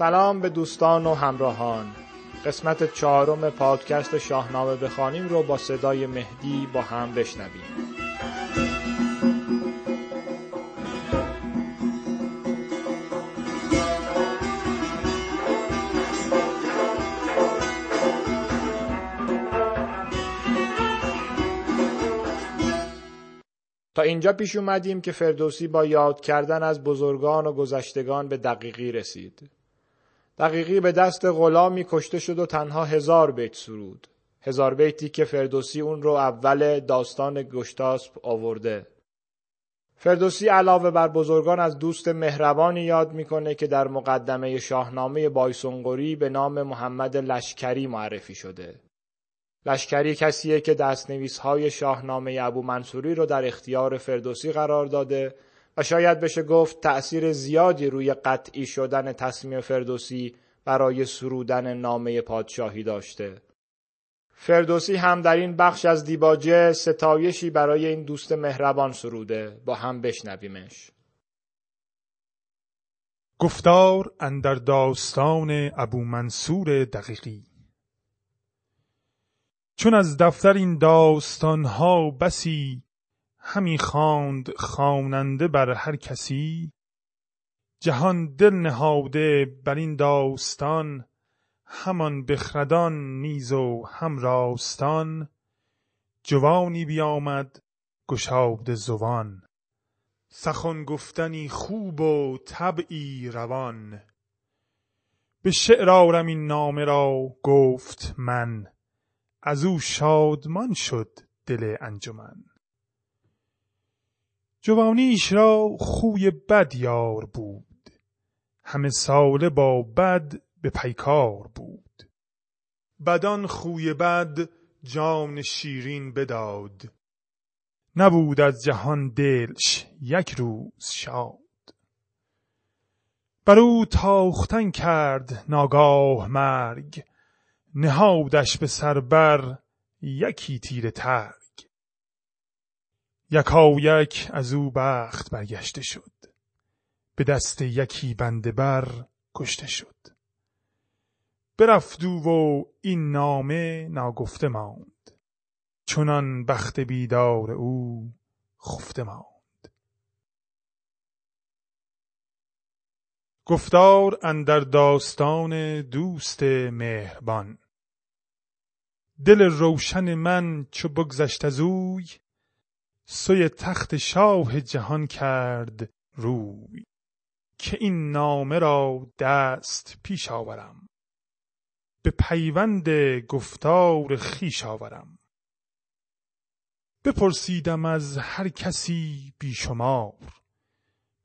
سلام به دوستان و همراهان قسمت چهارم پادکست شاهنامه بخوانیم رو با صدای مهدی با هم بشنویم تا اینجا پیش اومدیم که فردوسی با یاد کردن از بزرگان و گذشتگان به دقیقی رسید. دقیقی به دست غلامی کشته شد و تنها هزار بیت سرود. هزار بیتی که فردوسی اون رو اول داستان گشتاسپ آورده. فردوسی علاوه بر بزرگان از دوست مهربانی یاد می‌کنه که در مقدمه شاهنامه بایسونگوری به نام محمد لشکری معرفی شده. لشکری کسیه که دستنویس های شاهنامه ابو منصوری رو در اختیار فردوسی قرار داده شاید بشه گفت تأثیر زیادی روی قطعی شدن تصمیم فردوسی برای سرودن نامه پادشاهی داشته. فردوسی هم در این بخش از دیباجه ستایشی برای این دوست مهربان سروده با هم بشنویمش. گفتار اندر داستان ابو منصور دقیقی چون از دفتر این داستانها بسی همی خواند خواننده بر هر کسی. جهان دل نهاده بر این داستان همان بخردان نیز و هم راستان. جوانی بیامد گشاد زبان سخن گفتنی خوب و طبعی روان. به شعر آرم این نامه را گفت من از او شادمان شد دل انجمن. جوانیش را خوی بد یار بود. همه ساله با بد به پیکار بود. بدان خوی بد جان شیرین بداد. نبود از جهان دلش یک روز شاد. بر او تاختن کرد ناگاه مرگ. نهادش به سر بر یکی تیر ترگ یک از او بخت برگشته شد. به دست یکی بنده بر کشته شد. برفت و این نامه ناگفته ماند. چنان بخت بیدار او خفته ماند. گفتار اندر داستان دوست مهربان. دل روشن من چو بگذشت از اوی سوی تخت شاه جهان کرد روی که این نامه را دست پیش آورم. به پیوند گفتار خویش آورم. بپرسیدم از هر کسی بیشمار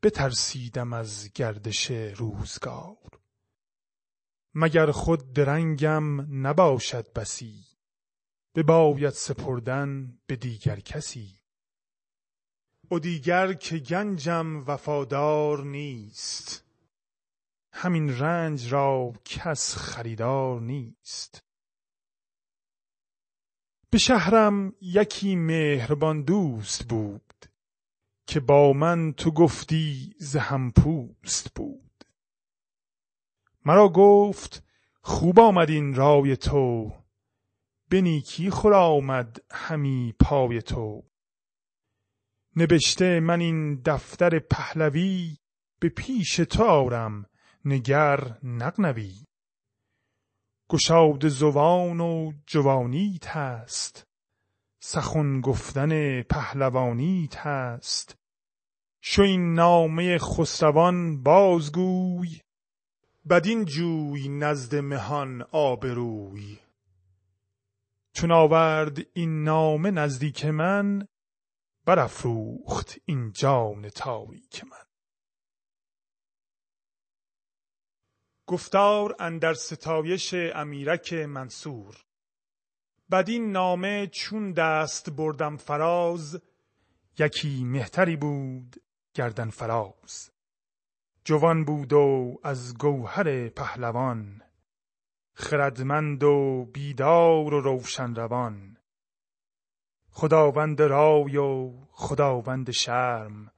بترسیدم از گردش روزگار. مگر خود درنگم نباشد بسی بباید سپردن به دیگر کسی. و دیگر که گنجم وفادار نیست. همین رنج را کس خریدار نیست. به شهرم یکی مهربان دوست بود که با من تو گفتی زهم پوست بود. مرا گفت خوب آمد این رای تو به نیکی آمد همی پای تو. نبشته من این دفتر پهلوی به پیش تو آرم نگر نقنوی گشاد زوان و جوانیت هست سخن گفتن پهلوانیت هست. شو این نامه خسروان بازگوی بدین جوی نزد مهان آبروی. چون آورد این نامه نزدیک من برافروخت این جان تاریک من. گفتار اندر ستایش امیرک منصور. بدین نامه چون دست بردم فراز یکی مهتری بود گردن فراز. جوان بود و از گوهر پهلوان خردمند و بیدار و روشن روان. خداوند رای و خداوند شرم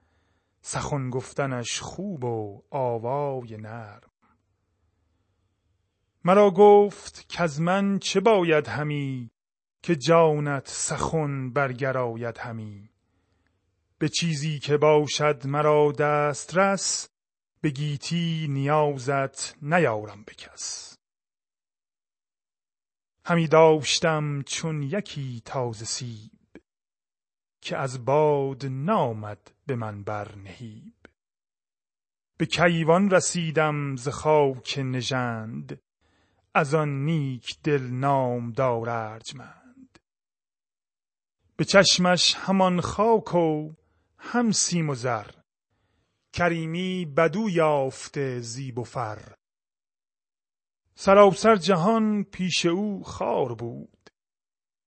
سخن گفتنش خوب و آوای نرم. مرا گفت که از من چه باید همی که جانت سخن برگراید همی. به چیزی که باشد مرا دسترس به گیتی نیازت نیارم به کس. همی داشتم چون یکی تازه سیب که از باد نامد به من بر نهیب به کیوان رسیدم ز خاک نژند از آن نیک دل نام دار ارجمند. به چشمش همان خاک و هم سیم و زر کریمی بدو یافته زیب و فر. سراسر جهان پیش او خار بود.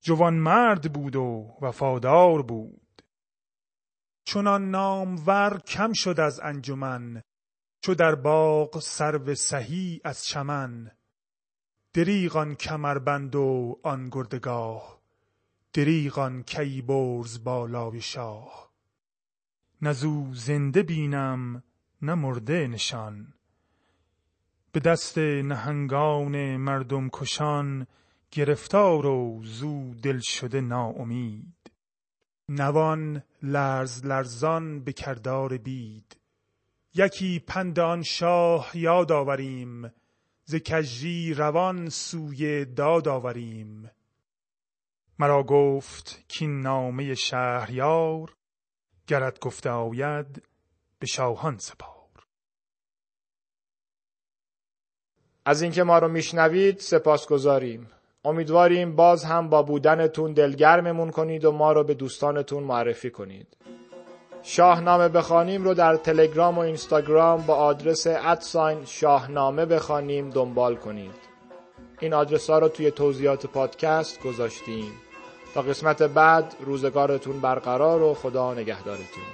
جوان مرد بود و وفادار بود. چنان نامور کم شد از انجمن چو در باغ سرو سهی از چمن. دریغ آن کمربند و آن گردگاه دریغ آن کیبرز بالای شاه. نه زنده بینم نه مرده نشان. به دست نهنگان مردم کشان گرفتار و زو دل شده ناامید. نوان لرز لرزان به کردار بید. یکی پند آن شاه یاد آوریم ز کژی روان سوی داد آوریم. مرا گفت کاین نامه شهریار گرت گفته آید به شاهان سپار. از اینکه ما رو میشنوید سپاسگزاریم. امیدواریم باز هم با بودنتون دلگرممون کنید و ما رو به دوستانتون معرفی کنید. شاهنامه بخوانیم رو در تلگرام و اینستاگرام با آدرس ادساین شاهنامه بخوانیم دنبال کنید. این آدرس ها رو توی توضیحات پادکست گذاشتیم. تا قسمت بعد روزگارتون برقرار و خدا نگهدارتون.